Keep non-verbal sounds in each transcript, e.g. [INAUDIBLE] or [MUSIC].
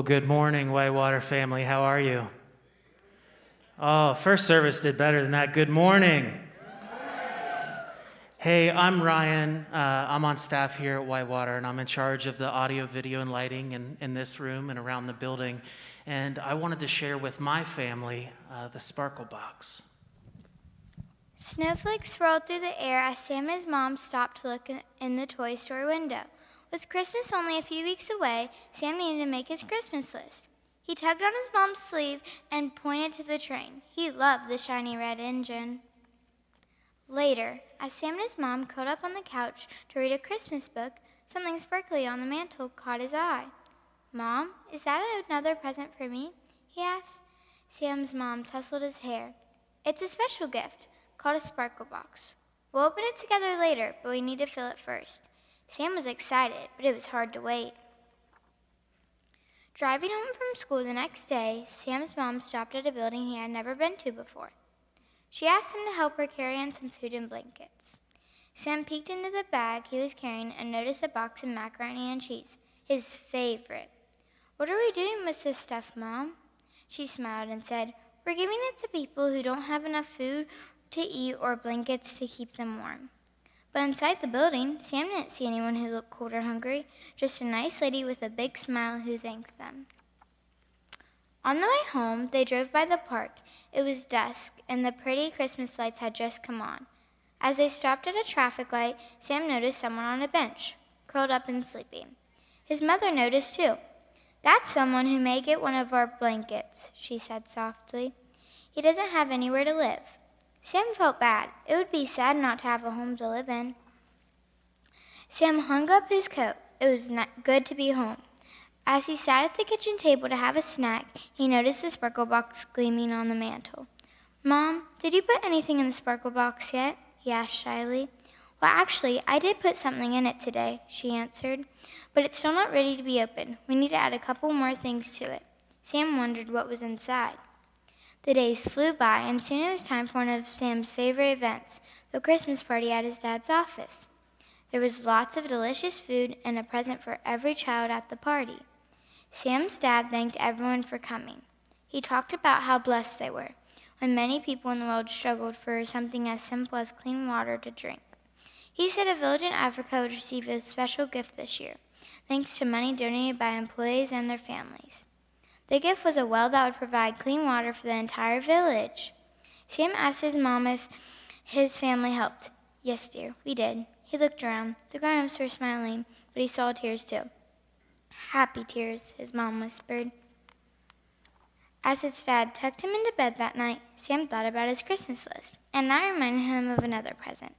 Well, good morning, Whitewater family. How are you? Oh, first service did better than that. Good morning. Hey, I'm Ryan. Uh, I'm on staff here at Whitewater, and I'm in charge of the audio, video, and lighting in, in this room and around the building. And I wanted to share with my family uh, the Sparkle Box. Snowflakes swirled through the air as Sam and his mom stopped to look in the toy store window. With Christmas only a few weeks away, Sam needed to make his Christmas list. He tugged on his mom's sleeve and pointed to the train. He loved the shiny red engine. Later, as Sam and his mom curled up on the couch to read a Christmas book, something sparkly on the mantel caught his eye. Mom, is that another present for me? he asked. Sam's mom tousled his hair. It's a special gift called a sparkle box. We'll open it together later, but we need to fill it first. Sam was excited, but it was hard to wait. Driving home from school the next day, Sam's mom stopped at a building he had never been to before. She asked him to help her carry in some food and blankets. Sam peeked into the bag he was carrying and noticed a box of macaroni and cheese, his favorite. What are we doing with this stuff, Mom? She smiled and said, We're giving it to people who don't have enough food to eat or blankets to keep them warm. But inside the building, Sam didn't see anyone who looked cold or hungry, just a nice lady with a big smile who thanked them. On the way home, they drove by the park. It was dusk, and the pretty Christmas lights had just come on. As they stopped at a traffic light, Sam noticed someone on a bench, curled up and sleeping. His mother noticed too. That's someone who may get one of our blankets, she said softly. He doesn't have anywhere to live. Sam felt bad. It would be sad not to have a home to live in. Sam hung up his coat. It was good to be home. As he sat at the kitchen table to have a snack, he noticed the sparkle box gleaming on the mantel. Mom, did you put anything in the sparkle box yet? he asked shyly. Well, actually, I did put something in it today, she answered, but it's still not ready to be opened. We need to add a couple more things to it. Sam wondered what was inside. The days flew by, and soon it was time for one of Sam's favorite events, the Christmas party at his dad's office. There was lots of delicious food and a present for every child at the party. Sam's dad thanked everyone for coming. He talked about how blessed they were, when many people in the world struggled for something as simple as clean water to drink. He said a village in Africa would receive a special gift this year, thanks to money donated by employees and their families. The gift was a well that would provide clean water for the entire village. Sam asked his mom if his family helped. Yes, dear, we did. He looked around. The grown ups were smiling, but he saw tears too. Happy tears, his mom whispered. As his dad tucked him into bed that night, Sam thought about his Christmas list, and that reminded him of another present.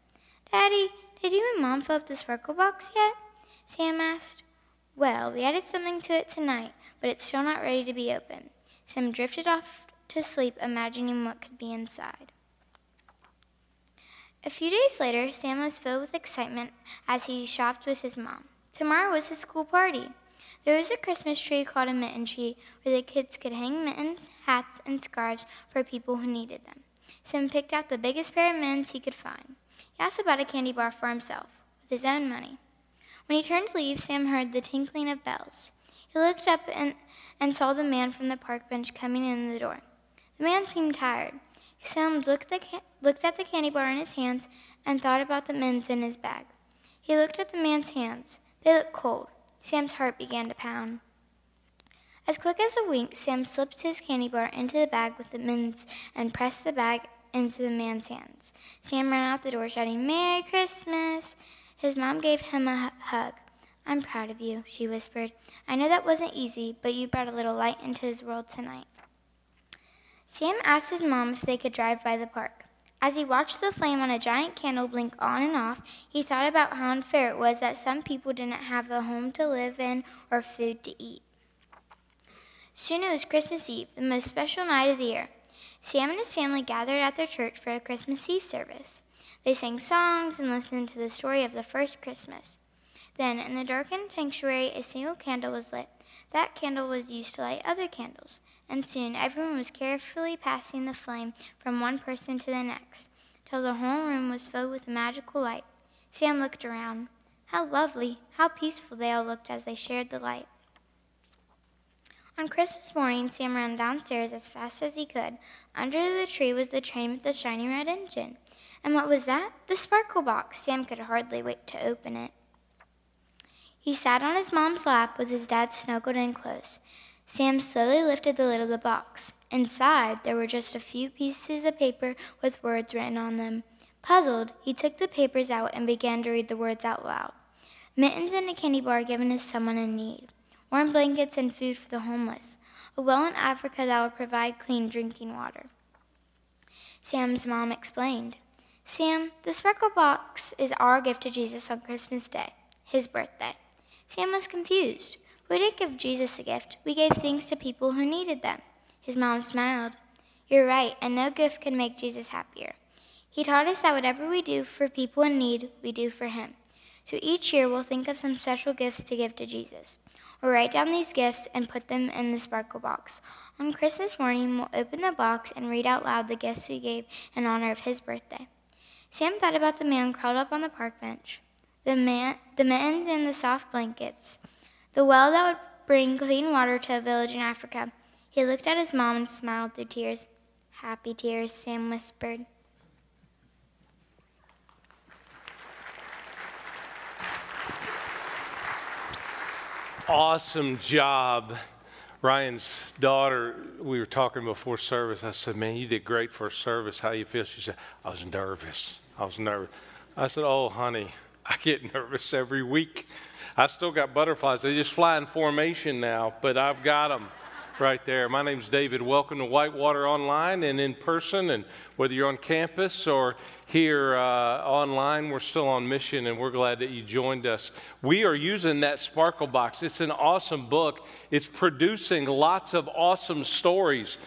Daddy, did you and Mom fill up the sparkle box yet? Sam asked. Well, we added something to it tonight, but it's still not ready to be opened. Sam drifted off to sleep, imagining what could be inside. A few days later, Sam was filled with excitement as he shopped with his mom. Tomorrow was his school party. There was a Christmas tree called a mitten tree where the kids could hang mittens, hats, and scarves for people who needed them. Sam picked out the biggest pair of mittens he could find. He also bought a candy bar for himself with his own money. When he turned to leave, Sam heard the tinkling of bells. He looked up and, and saw the man from the park bench coming in the door. The man seemed tired. Sam looked, looked at the candy bar in his hands and thought about the mints in his bag. He looked at the man's hands. They looked cold. Sam's heart began to pound. As quick as a wink, Sam slipped his candy bar into the bag with the mints and pressed the bag into the man's hands. Sam ran out the door shouting, Merry Christmas! His mom gave him a hug. I'm proud of you, she whispered. I know that wasn't easy, but you brought a little light into his world tonight. Sam asked his mom if they could drive by the park. As he watched the flame on a giant candle blink on and off, he thought about how unfair it was that some people didn't have a home to live in or food to eat. Soon it was Christmas Eve, the most special night of the year. Sam and his family gathered at their church for a Christmas Eve service. They sang songs and listened to the story of the first Christmas. Then, in the darkened sanctuary, a single candle was lit. That candle was used to light other candles, and soon everyone was carefully passing the flame from one person to the next, till the whole room was filled with a magical light. Sam looked around. How lovely, how peaceful they all looked as they shared the light. On Christmas morning, Sam ran downstairs as fast as he could. Under the tree was the train with the shiny red engine. And what was that? The sparkle box. Sam could hardly wait to open it. He sat on his mom's lap with his dad snuggled in close. Sam slowly lifted the lid of the box. Inside, there were just a few pieces of paper with words written on them. Puzzled, he took the papers out and began to read the words out loud. Mittens and a candy bar given to someone in need. Warm blankets and food for the homeless. A well in Africa that would provide clean drinking water. Sam's mom explained. Sam, the sparkle box is our gift to Jesus on Christmas Day, his birthday. Sam was confused. We didn't give Jesus a gift, we gave things to people who needed them. His mom smiled. You're right, and no gift can make Jesus happier. He taught us that whatever we do for people in need, we do for him. So each year we'll think of some special gifts to give to Jesus. We'll write down these gifts and put them in the sparkle box. On Christmas morning, we'll open the box and read out loud the gifts we gave in honor of his birthday. Sam thought about the man curled up on the park bench, the, man, the mittens and the soft blankets, the well that would bring clean water to a village in Africa. He looked at his mom and smiled through tears. Happy tears, Sam whispered. Awesome job. Ryan's daughter, we were talking before service. I said, Man, you did great for service. How you feel? She said, I was nervous. I was nervous. I said, Oh, honey, I get [LAUGHS] nervous every week. I still got butterflies. They just fly in formation now, but I've got them right there. My name's David. Welcome to Whitewater Online and in person. And whether you're on campus or here uh, online, we're still on mission and we're glad that you joined us. We are using that Sparkle Box. It's an awesome book, it's producing lots of awesome stories.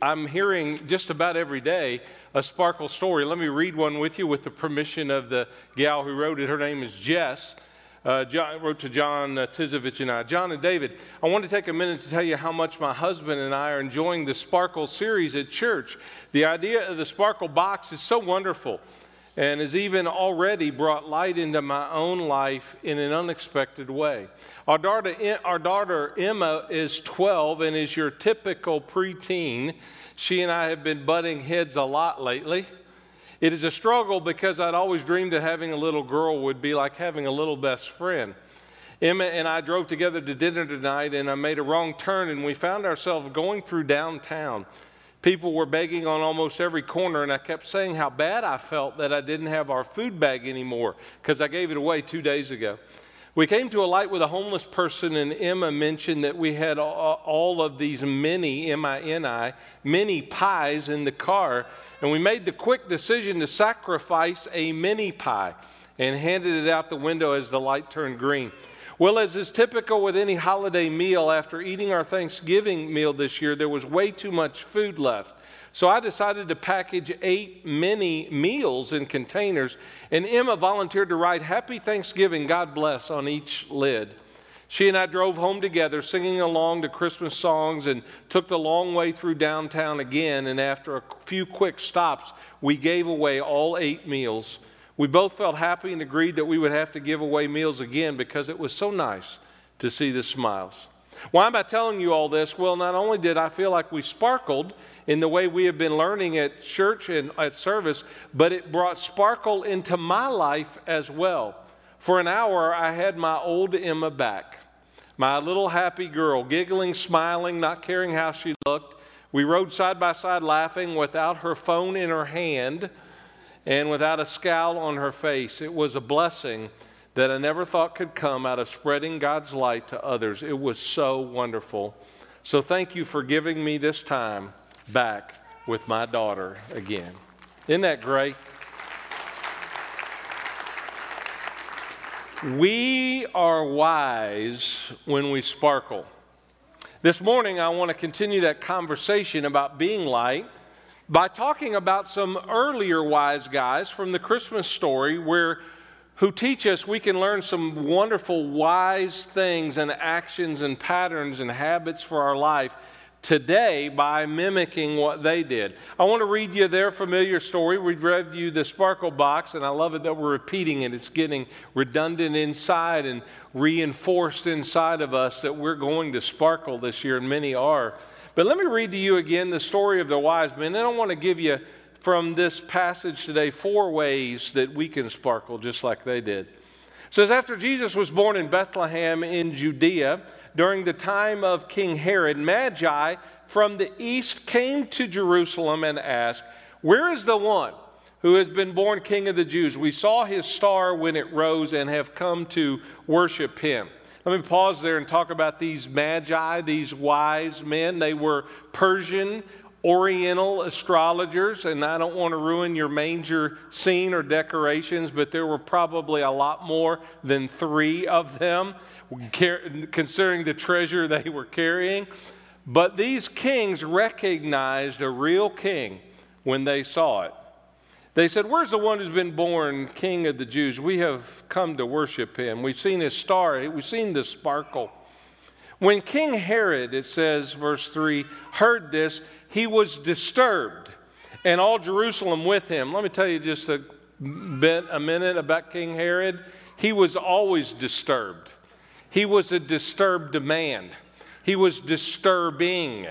I'm hearing just about every day a Sparkle story. Let me read one with you with the permission of the gal who wrote it. Her name is Jess uh, John, wrote to John uh, Tizovich and I. John and David, I want to take a minute to tell you how much my husband and I are enjoying the Sparkle series at church. The idea of the Sparkle box is so wonderful and has even already brought light into my own life in an unexpected way. Our daughter, our daughter Emma is 12 and is your typical preteen. She and I have been butting heads a lot lately. It is a struggle because I'd always dreamed that having a little girl would be like having a little best friend. Emma and I drove together to dinner tonight, and I made a wrong turn, and we found ourselves going through downtown. People were begging on almost every corner, and I kept saying how bad I felt that I didn't have our food bag anymore because I gave it away two days ago. We came to a light with a homeless person, and Emma mentioned that we had all of these mini, M I N I, mini pies in the car and we made the quick decision to sacrifice a mini pie and handed it out the window as the light turned green. Well, as is typical with any holiday meal, after eating our Thanksgiving meal this year, there was way too much food left. So I decided to package eight mini meals in containers, and Emma volunteered to write Happy Thanksgiving, God bless on each lid. She and I drove home together, singing along to Christmas songs, and took the long way through downtown again. And after a few quick stops, we gave away all eight meals. We both felt happy and agreed that we would have to give away meals again because it was so nice to see the smiles. Why am I telling you all this? Well, not only did I feel like we sparkled in the way we have been learning at church and at service, but it brought sparkle into my life as well. For an hour, I had my old Emma back, my little happy girl, giggling, smiling, not caring how she looked. We rode side by side laughing without her phone in her hand and without a scowl on her face. It was a blessing that I never thought could come out of spreading God's light to others. It was so wonderful. So thank you for giving me this time back with my daughter again. Isn't that great? We are wise when we sparkle. This morning, I want to continue that conversation about being light by talking about some earlier wise guys from the Christmas story where who teach us we can learn some wonderful wise things and actions and patterns and habits for our life today by mimicking what they did. I want to read you their familiar story. We read you the sparkle box, and I love it that we're repeating it. It's getting redundant inside and reinforced inside of us that we're going to sparkle this year, and many are. But let me read to you again the story of the wise men. And I want to give you from this passage today four ways that we can sparkle just like they did. It says, After Jesus was born in Bethlehem in Judea, during the time of King Herod, Magi from the east came to Jerusalem and asked, Where is the one who has been born King of the Jews? We saw his star when it rose and have come to worship him. Let me pause there and talk about these magi, these wise men. They were Persian Oriental astrologers, and I don't want to ruin your manger scene or decorations, but there were probably a lot more than three of them, considering the treasure they were carrying. But these kings recognized a real king when they saw it. They said, Where's the one who's been born king of the Jews? We have come to worship him. We've seen his star, we've seen the sparkle. When King Herod, it says, verse 3, heard this, he was disturbed, and all Jerusalem with him. Let me tell you just a bit, a minute about King Herod. He was always disturbed. He was a disturbed man. He was disturbing.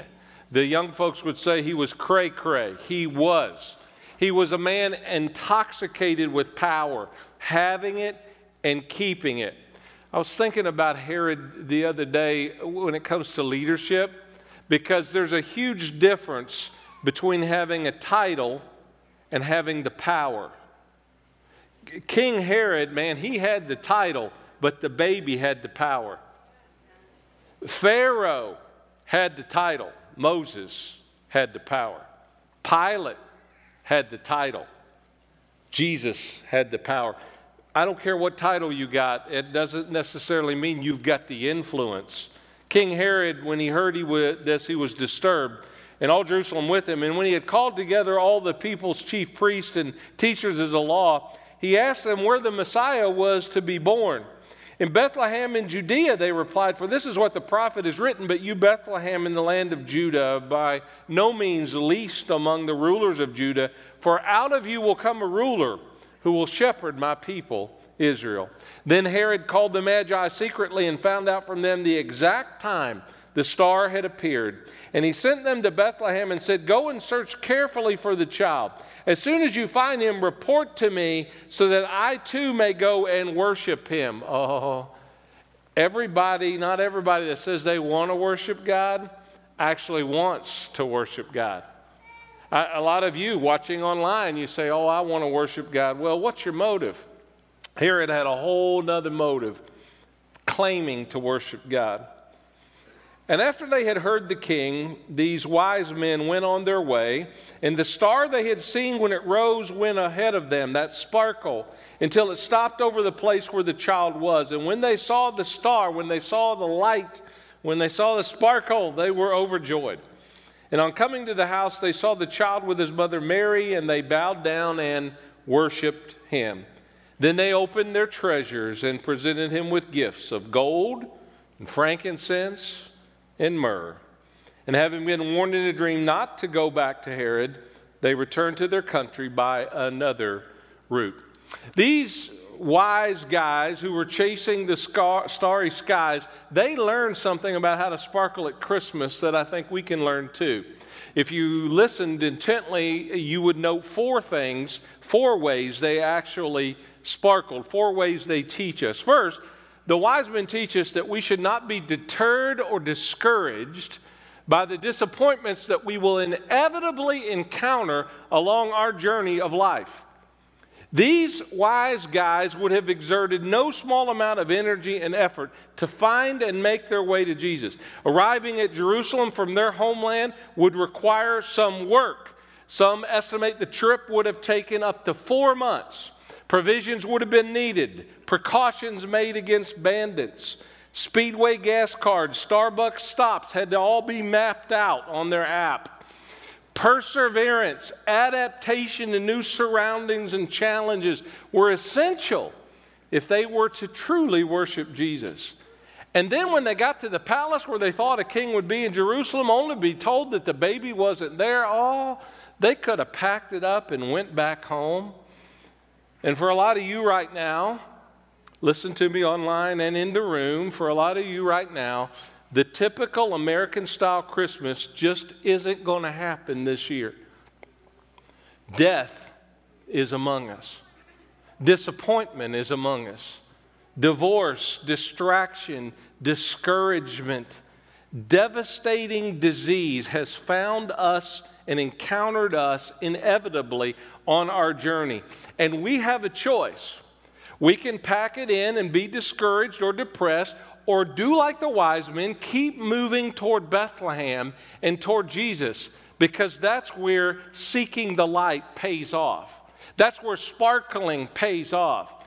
The young folks would say he was cray cray. He was. He was a man intoxicated with power, having it and keeping it. I was thinking about Herod the other day when it comes to leadership, because there's a huge difference between having a title and having the power. King Herod, man, he had the title, but the baby had the power. Pharaoh had the title, Moses had the power. Pilate had the title, Jesus had the power. I don't care what title you got, it doesn't necessarily mean you've got the influence. King Herod, when he heard he would, this, he was disturbed, and all Jerusalem with him. And when he had called together all the people's chief priests and teachers of the law, he asked them where the Messiah was to be born. In Bethlehem in Judea, they replied, For this is what the prophet has written, but you, Bethlehem, in the land of Judah, by no means least among the rulers of Judah, for out of you will come a ruler who will shepherd my people Israel. Then Herod called the Magi secretly and found out from them the exact time the star had appeared. And he sent them to Bethlehem and said, Go and search carefully for the child. As soon as you find him, report to me so that I too may go and worship him. Oh, everybody, not everybody that says they want to worship God, actually wants to worship God. A lot of you watching online, you say, Oh, I want to worship God. Well, what's your motive? Herod had a whole nother motive, claiming to worship God. And after they had heard the king, these wise men went on their way, and the star they had seen when it rose went ahead of them, that sparkle, until it stopped over the place where the child was. And when they saw the star, when they saw the light, when they saw the sparkle, they were overjoyed. And on coming to the house, they saw the child with his mother Mary, and they bowed down and worshiped him. Then they opened their treasures and presented him with gifts of gold and frankincense and myrrh. And having been warned in a dream not to go back to Herod, they returned to their country by another route. These wise guys who were chasing the starry skies, they learned something about how to sparkle at Christmas that I think we can learn too. If you listened intently, you would note four things, four ways they actually sparkled, four ways they teach us. First, the wise men teach us that we should not be deterred or discouraged by the disappointments that we will inevitably encounter along our journey of life. These wise guys would have exerted no small amount of energy and effort to find and make their way to Jesus. Arriving at Jerusalem from their homeland would require some work. Some estimate the trip would have taken up to four months. Provisions would have been needed, precautions made against bandits. Speedway gas cards, Starbucks stops had to all be mapped out on their app. Perseverance, adaptation to new surroundings and challenges were essential if they were to truly worship Jesus. And then when they got to the palace where they thought a king would be in Jerusalem, only to be told that the baby wasn't there, oh, they could have packed it up and went back home. And for a lot of you right now, listen to me online and in the room, for a lot of you right now, the typical American style Christmas just isn't going to happen this year. Death is among us, disappointment is among us, divorce, distraction, discouragement, devastating disease has found us and encountered us inevitably on our journey. And we have a choice. We can pack it in and be discouraged or depressed, or do like the wise men, keep moving toward Bethlehem and toward Jesus, because that's where seeking the light pays off. That's where sparkling pays off.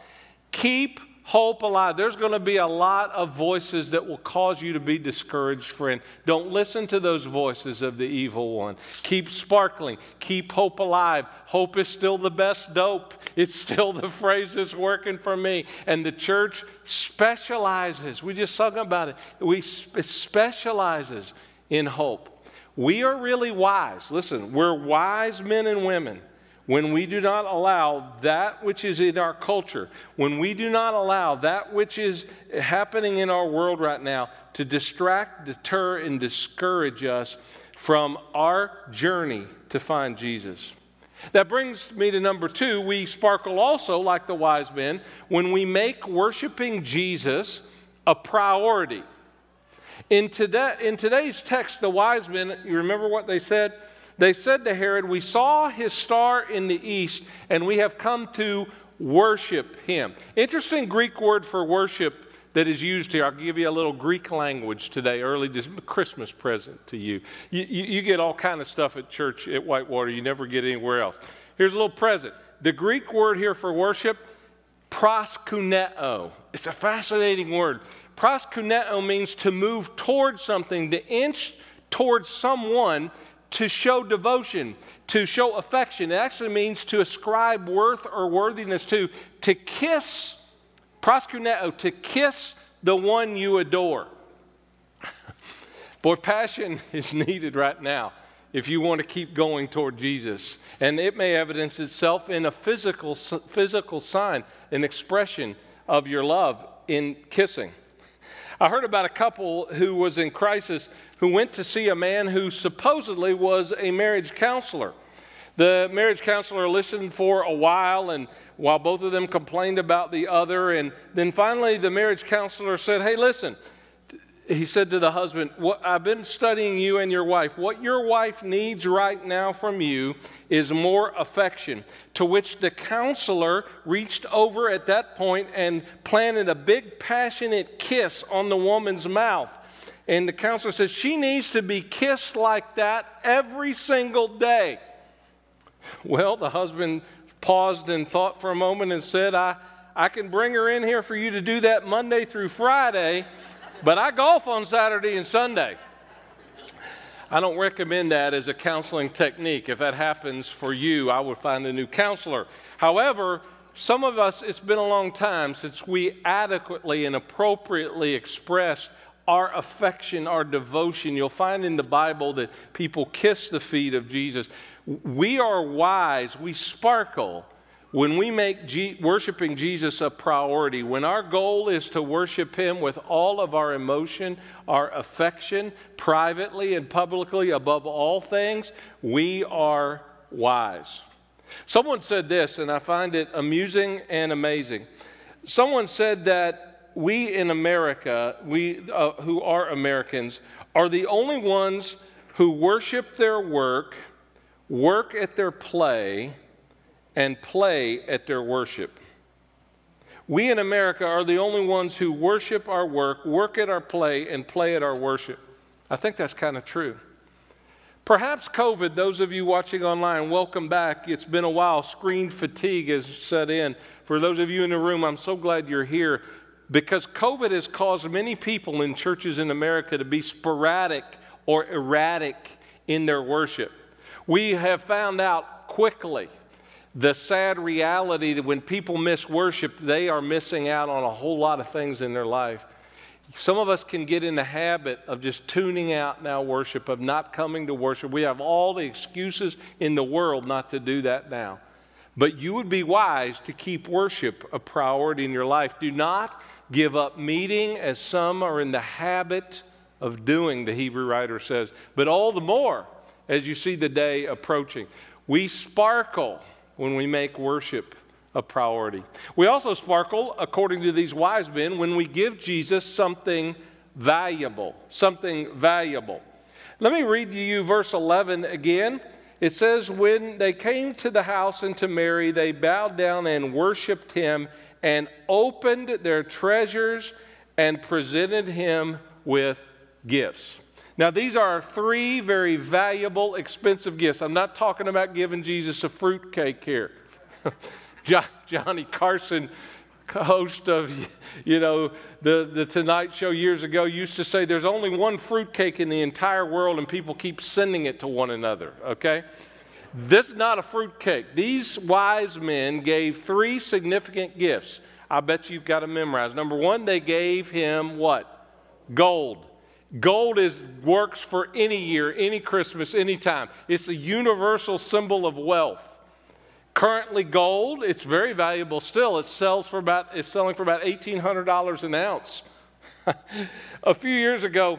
Keep hope alive. There's going to be a lot of voices that will cause you to be discouraged, friend. Don't listen to those voices of the evil one. Keep sparkling. Keep hope alive. Hope is still the best dope. It's still the [LAUGHS] phrase that's working for me. And the church specializes. We just sung about it. We specializes in hope. We are really wise. Listen, we're wise men and women when we do not allow that which is in our culture, when we do not allow that which is happening in our world right now to distract, deter, and discourage us from our journey to find Jesus. That brings me to number two. We sparkle also, like the wise men, when we make worshiping Jesus a priority. In, today, in today's text, the wise men, you remember what they said? They said to Herod, We saw his star in the east, and we have come to worship him. Interesting Greek word for worship that is used here. I'll give you a little Greek language today, early Christmas present to you. You, you, you get all kind of stuff at church at Whitewater you never get anywhere else. Here's a little present. The Greek word here for worship, proskuneo. It's a fascinating word. Proskuneo means to move towards something, to inch towards someone to show devotion, to show affection. It actually means to ascribe worth or worthiness to, to kiss, proskuneo, to kiss the one you adore. Boy, passion [LAUGHS] is needed right now if you want to keep going toward Jesus. And it may evidence itself in a physical, physical sign, an expression of your love in kissing. I heard about a couple who was in crisis who went to see a man who supposedly was a marriage counselor. The marriage counselor listened for a while, and while both of them complained about the other, and then finally the marriage counselor said, Hey, listen, he said to the husband, I've been studying you and your wife. What your wife needs right now from you is more affection. To which the counselor reached over at that point and planted a big, passionate kiss on the woman's mouth. And the counselor says she needs to be kissed like that every single day. Well, the husband paused and thought for a moment and said, I, I can bring her in here for you to do that Monday through Friday, but I golf on Saturday and Sunday. I don't recommend that as a counseling technique. If that happens for you, I would find a new counselor. However, some of us, it's been a long time since we adequately and appropriately expressed our affection, our devotion. You'll find in the Bible that people kiss the feet of Jesus. We are wise, we sparkle when we make G- worshiping Jesus a priority, when our goal is to worship Him with all of our emotion, our affection, privately and publicly, above all things, we are wise. Someone said this, and I find it amusing and amazing. Someone said that we in America, we uh, who are Americans, are the only ones who worship their work, work at their play, and play at their worship. We in America are the only ones who worship our work, work at our play, and play at our worship. I think that's kind of true. Perhaps COVID, those of you watching online, welcome back. It's been a while. Screen fatigue has set in. For those of you in the room, I'm so glad you're here because COVID has caused many people in churches in America to be sporadic or erratic in their worship. We have found out quickly the sad reality that when people miss worship, they are missing out on a whole lot of things in their life. Some of us can get in the habit of just tuning out now worship, of not coming to worship. We have all the excuses in the world not to do that now. But you would be wise to keep worship a priority in your life. Do not give up meeting as some are in the habit of doing, the Hebrew writer says, but all the more as you see the day approaching. We sparkle when we make worship a priority. We also sparkle, according to these wise men, when we give Jesus something valuable. Something valuable. Let me read to you verse 11 again. It says, When they came to the house and to Mary, they bowed down and worshiped him and opened their treasures and presented him with gifts. Now, these are three very valuable, expensive gifts. I'm not talking about giving Jesus a fruitcake here. [LAUGHS] Johnny Carson, host of, you know, the, the Tonight Show years ago, used to say there's only one fruitcake in the entire world and people keep sending it to one another, okay? This is not a fruitcake. These wise men gave three significant gifts. I bet you've got to memorize. Number one, they gave him what? Gold. Gold is works for any year, any Christmas, any time. It's a universal symbol of wealth. Currently, gold, it's very valuable still. It sells for about, it's selling for about $1,800 an ounce. [LAUGHS] a few years ago,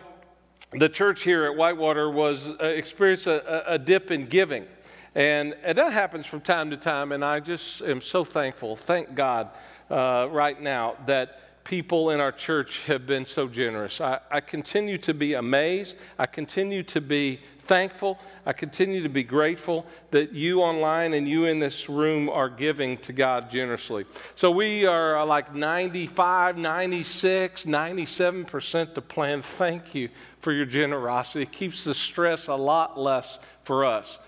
the church here at Whitewater was uh, experienced a, a, dip in giving. And, and, that happens from time to time, and I just am so thankful, thank God, uh, right now that people in our church have been so generous. I, I, continue to be amazed. I continue to be thankful. I continue to be grateful that you online and you in this room are giving to God generously. So we are uh, like 95, 96, 97% to plan. Thank you for your generosity. It keeps the stress a lot less for us.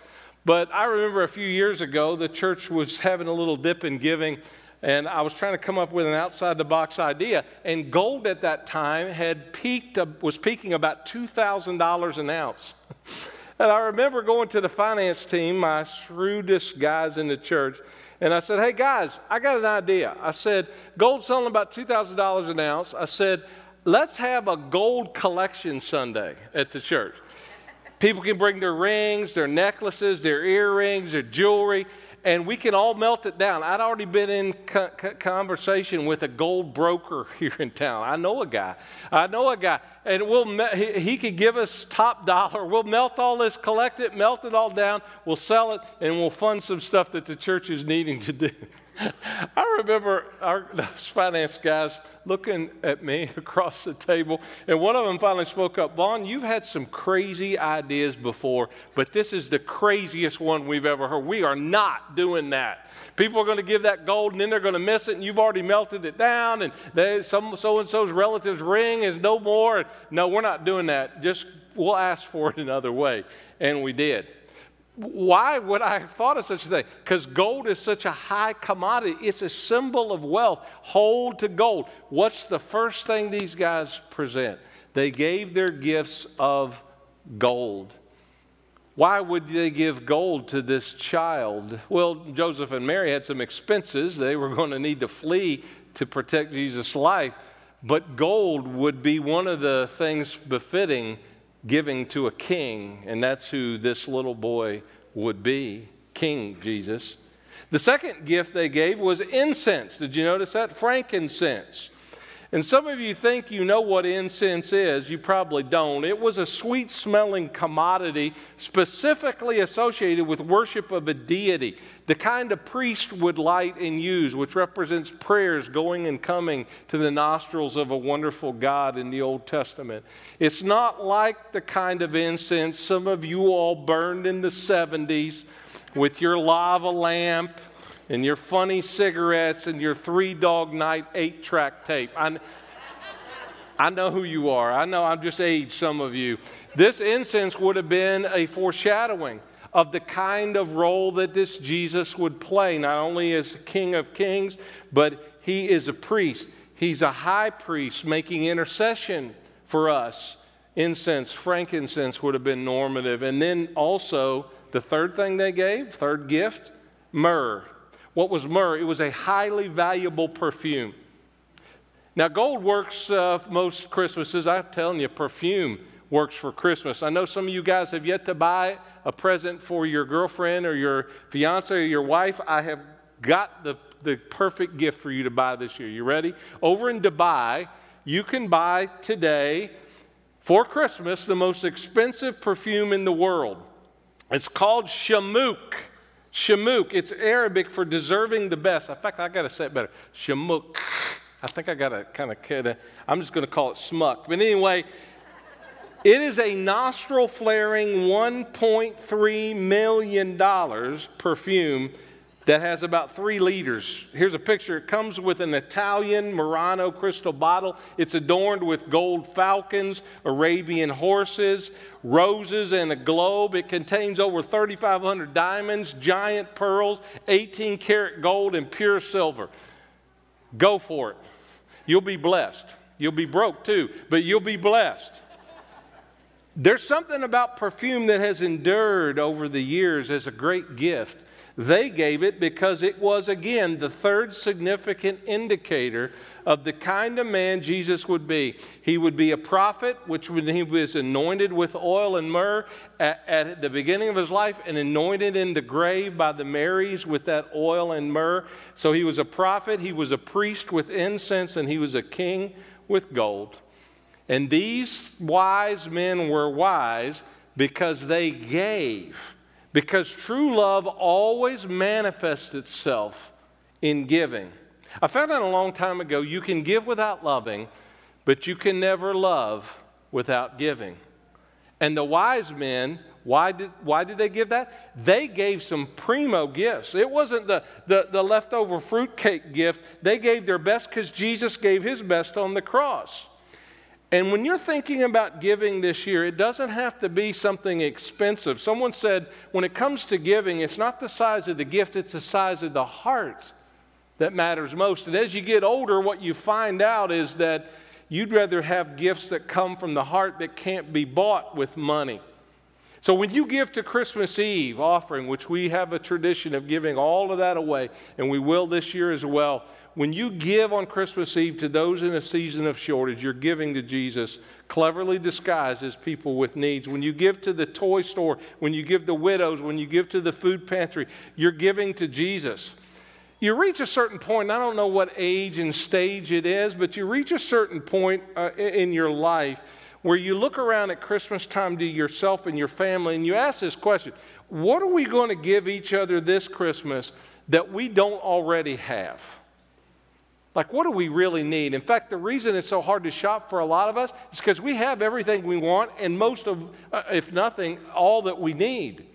But I remember a few years ago, the church was having a little dip in giving and I was trying to come up with an outside the box idea. And gold at that time had peaked, was peaking about $2,000 an ounce. [LAUGHS] and I remember going to the finance team, my shrewdest guys in the church, and I said, Hey guys, I got an idea. I said, Gold's selling about $2,000 an ounce. I said, Let's have a gold collection Sunday at the church. People can bring their rings, their necklaces, their earrings, their jewelry, and we can all melt it down. I'd already been in co- conversation with a gold broker [LAUGHS] here in town. I know a guy. I know a guy, and we'll me- he, he could give us top dollar. We'll melt all this, collect it, melt it all down. We'll sell it, and we'll fund some stuff that the church is needing to do. [LAUGHS] [LAUGHS] I remember our, [LAUGHS] those finance guys looking at me [LAUGHS] across the table, and one of them finally spoke up. Vaughn, you've had some crazy ideas before, but this is the craziest one we've ever heard. We are not doing that. People are going to give that gold, and then they're going to miss it, and you've already melted it down, and they, some so and so's relatives' ring is no more. No, we're not doing that. Just we'll ask for it another way, and we did. Why would I have thought of such a thing? Because gold is such a high commodity. It's a symbol of wealth. Hold to gold. What's the first thing these guys present? They gave their gifts of gold. Why would they give gold to this child? Well, Joseph and Mary had some expenses. They were going to need to flee to protect Jesus' life. But gold would be one of the things befitting giving to a king, and that's who this little boy would be King Jesus. The second gift they gave was incense. Did you notice that? Frankincense. And some of you think you know what incense is. You probably don't. It was a sweet smelling commodity specifically associated with worship of a deity, the kind a priest would light and use, which represents prayers going and coming to the nostrils of a wonderful God in the Old Testament. It's not like the kind of incense some of you all burned in the 70s with your lava lamp and your funny cigarettes and your three dog night eight track tape. I, I know who you are. I know I've just aged, some of you. This incense would have been a foreshadowing of the kind of role that this Jesus would play, not only as King of Kings, but he is a priest. He's a high priest making intercession for us. Incense, frankincense would have been normative. And then also, the third thing they gave, third gift, myrrh. What was myrrh? It was a highly valuable perfume. Now, gold works uh, most Christmases. I'm telling you, perfume works for Christmas. I know some of you guys have yet to buy a present for your girlfriend or your fiance or your wife. I have got the, the perfect gift for you to buy this year. You ready? Over in Dubai, you can buy today for Christmas the most expensive perfume in the world. It's called Shamouk. Shamouk. It's Arabic for deserving the best. In fact, I got to say it better. Shamouk. I think I got to kind of, kind of, I'm just going to call it smuck. But anyway, it is a nostril flaring $1.3 million perfume that has about three liters. Here's a picture. It comes with an Italian Murano crystal bottle. It's adorned with gold falcons, Arabian horses, roses, and a globe. It contains over 3,500 diamonds, giant pearls, 18 karat gold, and pure silver. Go for it. You'll be blessed. You'll be broke too, but you'll be blessed. There's something about perfume that has endured over the years as a great gift. They gave it because it was, again, the third significant indicator of the kind of man Jesus would be. He would be a prophet, which when he was anointed with oil and myrrh at, at, the beginning of his life and anointed in the grave by the Marys with that oil and myrrh. So he was a prophet, he was a priest with incense, and he was a king with gold. And these wise men were wise because they gave. Because true love always manifests itself in giving. I found out a long time ago you can give without loving, but you can never love without giving. And the wise men, why did, why did they give that? They gave some primo gifts. It wasn't the, the, the leftover fruitcake gift. They gave their best because Jesus gave his best on the cross. And when you're thinking about giving this year, it doesn't have to be something expensive. Someone said, when it comes to giving, it's not the size of the gift, it's the size of the heart that matters most. And as you get older, what you find out is that you'd rather have gifts that come from the heart that can't be bought with money. So when you give to Christmas Eve offering, which we have a tradition of giving all of that away, and we will this year as well, when you give on Christmas Eve to those in a season of shortage, you're giving to Jesus, cleverly disguised as people with needs. When you give to the toy store, when you give to widows, when you give to the food pantry, you're giving to Jesus. You reach a certain point, I don't know what age and stage it is, but you reach a certain point uh, in your life where you look around at Christmas time to yourself and your family and you ask this question What are we going to give each other this Christmas that we don't already have? Like, what do we really need? In fact, the reason it's so hard to shop for a lot of us is because we have everything we want and most of, uh, if nothing, all that we need.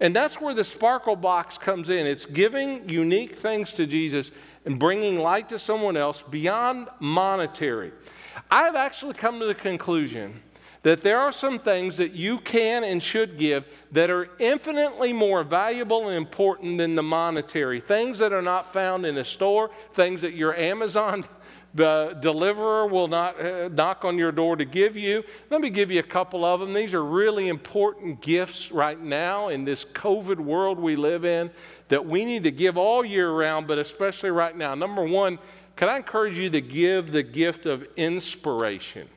And that's where the sparkle box comes in. It's giving unique things to Jesus and bringing light to someone else beyond monetary. I've actually come to the conclusion that there are some things that you can and should give that are infinitely more valuable and important than the monetary. Things that are not found in a store, things that your Amazon [LAUGHS] the deliverer will not uh, knock on your door to give you. Let me give you a couple of them. These are really important gifts right now in this COVID world we live in that we need to give all year round, but especially right now. Number one, can I encourage you to give the gift of inspiration?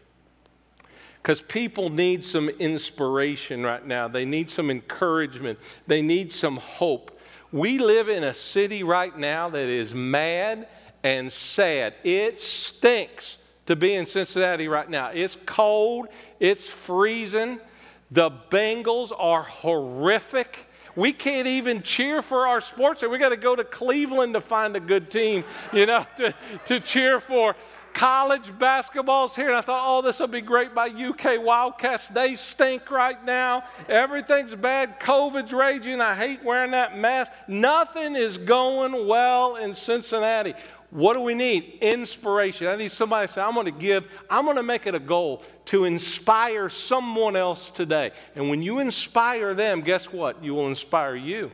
Because people need some inspiration right now. They need some encouragement. They need some hope. We live in a city right now that is mad and sad. It stinks to be in Cincinnati right now. It's cold, it's freezing. The Bengals are horrific. We can't even cheer for our sports. We got to go to Cleveland to find a good team, you know, [LAUGHS] to, to cheer for college basketball's here. And I thought, oh, this will be great by UK Wildcats. They stink right now. Everything's bad. COVID's raging. I hate wearing that mask. Nothing is going well in Cincinnati. What do we need? Inspiration. I need somebody to say, I'm going to give, I'm going to make it a goal to inspire someone else today. And when you inspire them, guess what? You will inspire you.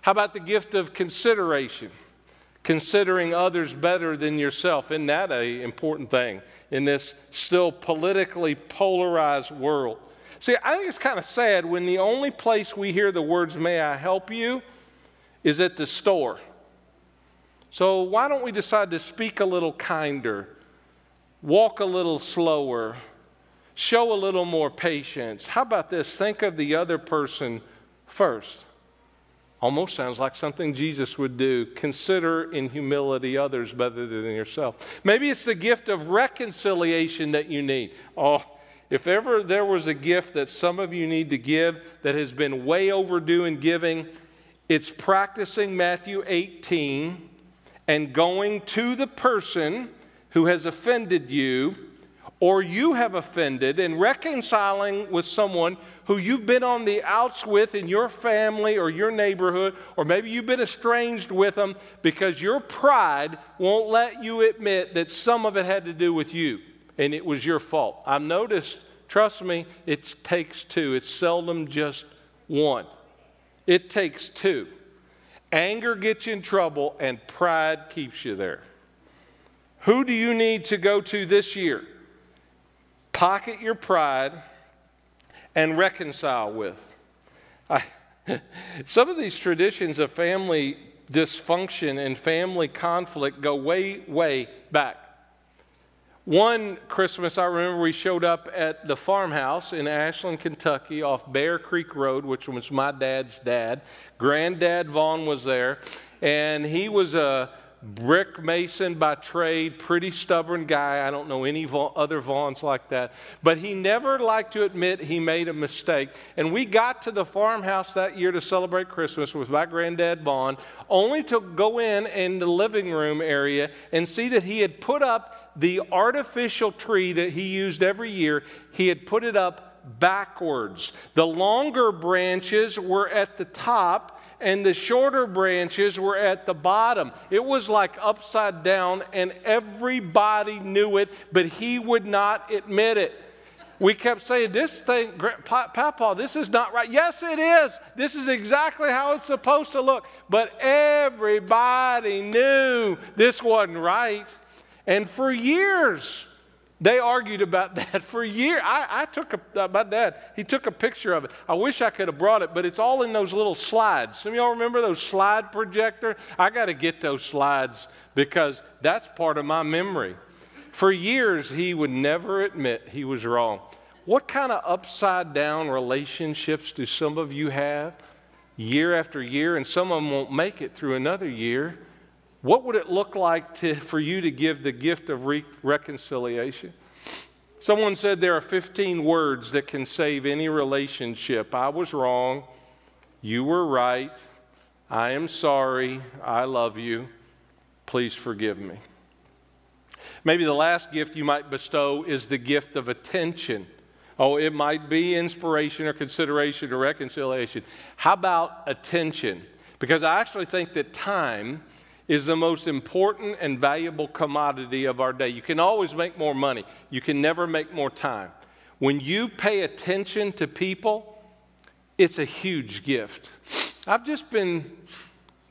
How about the gift of consideration? Considering others better than yourself. Isn't that an important thing in this still politically polarized world? See, I think it's kind of sad when the only place we hear the words, May I help you, is at the store. So, why don't we decide to speak a little kinder walk a little slower, show a little more patience. How about this? Think of the other person first. Almost sounds like something Jesus would do. Consider in humility others better than yourself. Maybe it's the gift of reconciliation that you need. Oh, if ever there was a gift that some of you need to give that has been way overdue in giving, it's practicing Matthew 18 and going to the person who has offended you or you have offended and reconciling with someone who you've been on the outs with in your family or your neighborhood, or maybe you've been estranged with them because your pride won't let you admit that some of it had to do with you and it was your fault. I've noticed, trust me, it takes two. It's seldom just one. It takes two. Anger gets you in trouble, and pride keeps you there. Who do you need to go to this year? Pocket your pride and reconcile with. I, [LAUGHS] some of these traditions of family dysfunction and family conflict go way, way back. One Christmas, I remember we showed up at the farmhouse in Ashland, Kentucky, off Bear Creek Road, which was my dad's dad. Granddad Vaughn was there, and he was a brick mason by trade, pretty stubborn guy. I don't know any other Vaughns like that. But he never liked to admit he made a mistake. And we got to the farmhouse that year to celebrate Christmas with my granddad Vaughn, only to go in in the living room area and see that he had put up the artificial tree that he used every year, he had put it up backwards. The longer branches were at the top and the shorter branches were at the bottom. It was like upside down, and everybody knew it, but he would not admit it. We kept saying, This thing, Papa, this is not right. Yes, it is. This is exactly how it's supposed to look. But everybody knew this wasn't right. And for years, they argued about [LAUGHS] that for years. I, I took a, uh, my dad, he took a picture of it. I wish I could have brought it, but it's all in those little slides. Some of y'all remember those slide projector? I got to get those slides because that's part of my memory. For years, he would never admit he was wrong. What kind of upside down relationships do some of you have year after year, and some of them won't make it through another year? What would it look like to, for you to give the gift of re- reconciliation? Someone said there are 15 words that can save any relationship. I was wrong. You were right. I am sorry. I love you. Please forgive me. Maybe the last gift you might bestow is the gift of attention. Oh, it might be inspiration or consideration or reconciliation. How about attention? Because I actually think that time is the most important and valuable commodity of our day. You can always make more money, you can never make more time. When you pay attention to people, it's a huge gift. I've just been,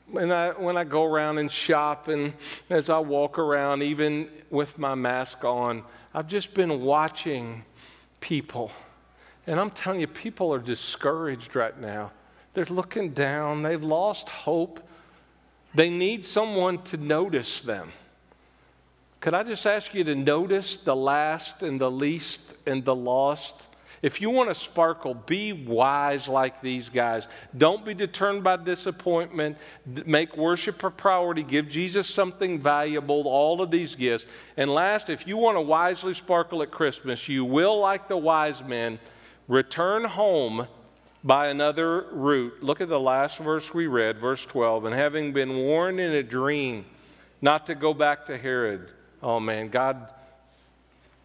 when I, when I go around and shop and as I walk around, even with my mask on, I've just been watching people. And I'm telling you, people are discouraged right now. They're looking down, they've lost hope. They need someone to notice them. Could I just ask you to notice the last and the least and the lost? If you want to sparkle, be wise like these guys. Don't be deterred by disappointment. Make worship a priority. Give Jesus something valuable, all of these gifts. And last, if you want to wisely sparkle at Christmas, you will, like the wise men, return home by another route. Look at the last verse we read, verse 12. And having been warned in a dream not to go back to Herod. Oh man, God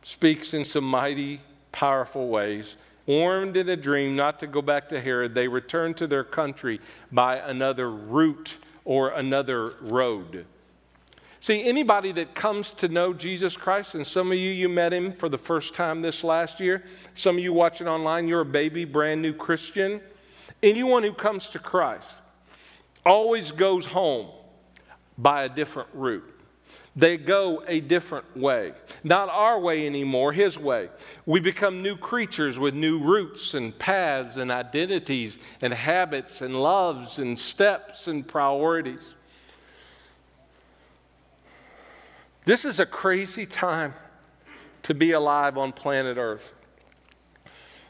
speaks in some mighty, powerful ways. Warned in a dream not to go back to Herod, they returned to their country by another route or another road. See, anybody that comes to know Jesus Christ, and some of you, you met him for the first time this last year. Some of you watching online, you're a baby, brand new Christian. Anyone who comes to Christ always goes home by a different route. They go a different way. Not our way anymore, His way. We become new creatures with new roots and paths and identities and habits and loves and steps and priorities. This is a crazy time. to be alive on planet Earth.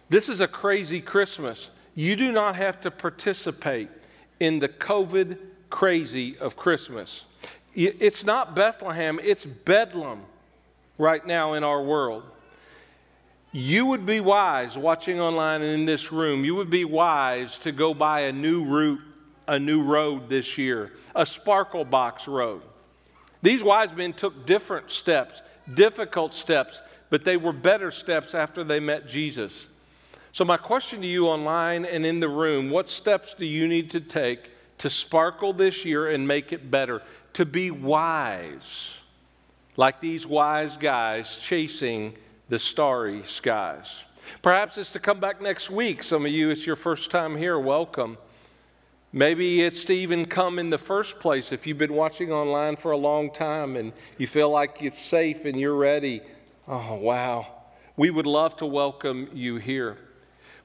This is a crazy Christmas. You do not have to participate in the COVID crazy of Christmas. It's not Bethlehem, it's Bedlam right now in our world. You would be wise watching online and in this room, you would be wise to go by a new route, a new road this year, a sparkle box road. These wise men took different steps, difficult steps, but they were better steps after they met Jesus. So, my question to you online and in the room what steps do you need to take to sparkle this year and make it better? To be wise, like these wise guys chasing the starry skies. Perhaps it's to come back next week. Some of you, it's your first time here. Welcome. Maybe it's to even come in the first place if you've been watching online for a long time and you feel like it's safe and you're ready. Oh, wow. We would love to welcome you here.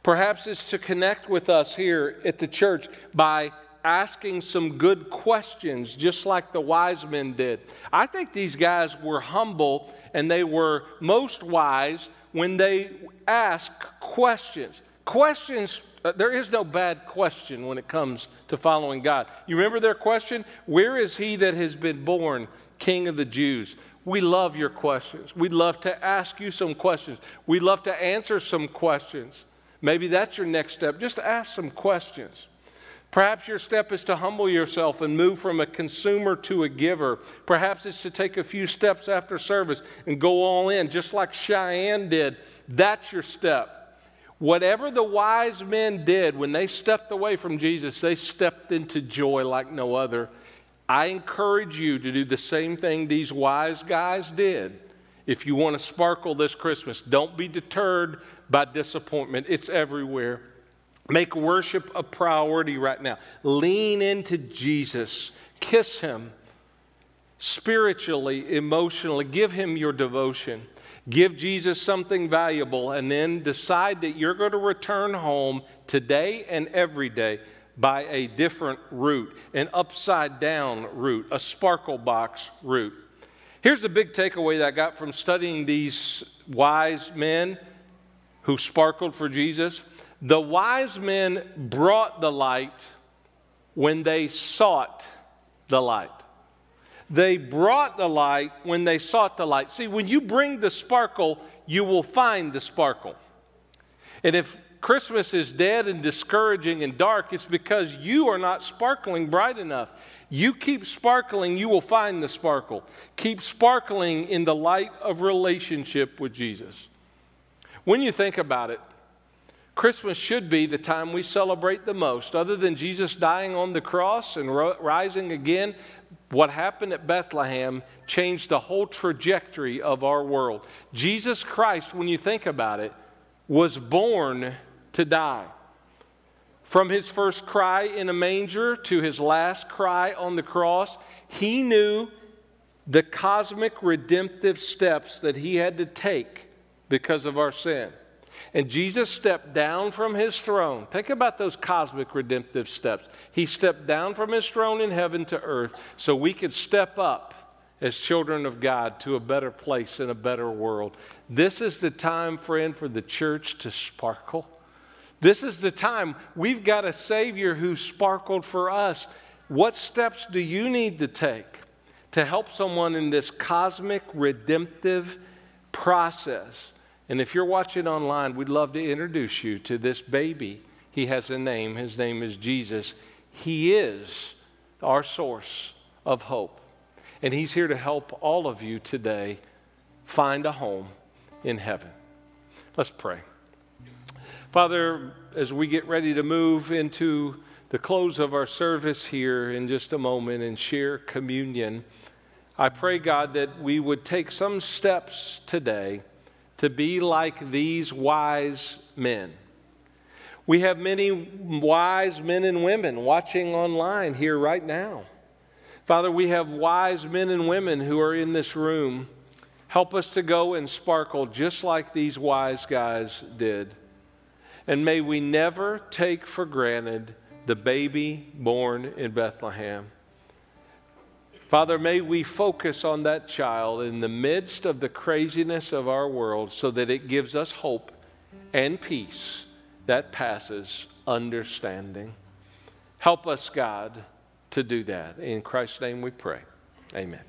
Perhaps it's to connect with us here at the church by asking some good questions, just like the wise men did. I think these guys were humble and they were most wise when they asked questions. Questions, Uh, there is no bad question when it comes to following God. You remember their question? Where is he that has been born King of the Jews? We love your questions. We'd love to ask you some questions. We'd love to answer some questions. Maybe that's your next step. Just ask some questions. Perhaps your step is to humble yourself and move from a consumer to a giver. Perhaps it's to take a few steps after service and go all in, just like Cheyenne did. That's your step. Whatever the wise men did when they stepped away from Jesus, they stepped into joy like no other. I encourage you to do the same thing these wise guys did. If you want to sparkle this Christmas, don't be deterred by disappointment, it's everywhere. Make worship a priority right now. Lean into Jesus. Kiss him spiritually, emotionally. Give him your devotion. Give Jesus something valuable and then decide that you're going to return home today and every day by a different route, an upside down route, a sparkle box route. Here's the big takeaway that I got from studying these wise men who sparkled for Jesus. The wise men brought the light when they sought the light. They brought the light when they sought the light. See, when you bring the sparkle, you will find the sparkle. And if Christmas is dead and discouraging and dark, it's because you are not sparkling bright enough. You keep sparkling, you will find the sparkle. Keep sparkling in the light of relationship with Jesus. When you think about it, Christmas should be the time we celebrate the most. Other than Jesus dying on the cross and rising again, what happened at Bethlehem changed the whole trajectory of our world. Jesus Christ, when you think about it, was born to die. From his first cry in a manger to his last cry on the cross, he knew the cosmic redemptive steps that he had to take because of our sin. And Jesus stepped down from his throne. Think about those cosmic redemptive steps. He stepped down from his throne in heaven to earth so we could step up as children of God to a better place in a better world. This is the time, friend, for the church to sparkle. This is the time. We've got a Savior who sparkled for us. What steps do you need to take to help someone in this cosmic redemptive process? And if you're watching online, we'd love to introduce you to this baby. He has a name. His name is Jesus. He is our source of hope. And He's here to help all of you today find a home in heaven. Let's pray. Father, as we get ready to move into the close of our service here in just a moment and share communion, I pray, God, that we would take some steps today to be like these wise men. We have many wise men and women watching online here right now. Father, we have wise men and women who are in this room. Help us to go and sparkle just like these wise guys did. And may we never take for granted the baby born in Bethlehem. Father, may we focus on that child in the midst of the craziness of our world so that it gives us hope and peace that passes understanding. Help us, God, to do that. In Christ's name we pray. Amen.